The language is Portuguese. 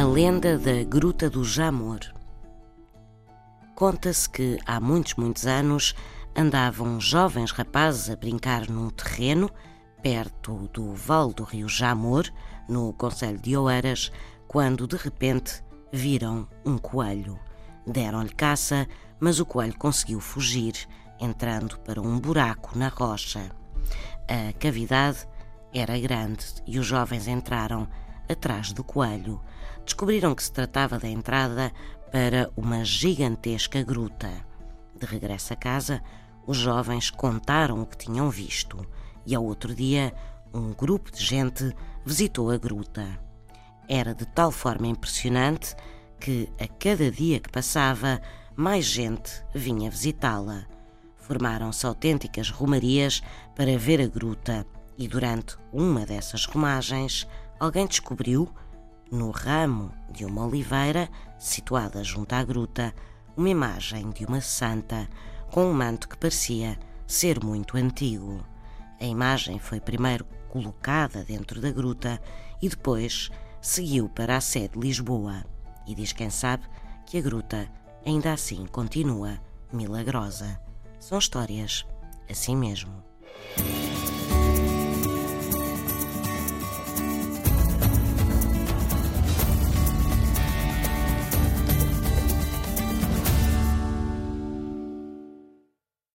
lenda da Gruta do Jamor. Conta-se que há muitos, muitos anos andavam jovens rapazes a brincar num terreno perto do Vale do Rio Jamor, no Conselho de Oeiras, quando de repente viram um coelho. Deram-lhe caça, mas o coelho conseguiu fugir, entrando para um buraco na rocha. A cavidade era grande e os jovens entraram atrás do coelho. Descobriram que se tratava da entrada para uma gigantesca gruta. De regresso a casa, os jovens contaram o que tinham visto e ao outro dia um grupo de gente visitou a gruta. Era de tal forma impressionante que a cada dia que passava, mais gente vinha visitá-la. Formaram-se autênticas romarias para ver a gruta e durante uma dessas romagens alguém descobriu, no ramo de uma oliveira situada junto à gruta, uma imagem de uma santa com um manto que parecia ser muito antigo. A imagem foi primeiro colocada dentro da gruta e depois seguiu para a sede de Lisboa. E diz quem sabe que a gruta ainda assim continua milagrosa. São histórias assim mesmo.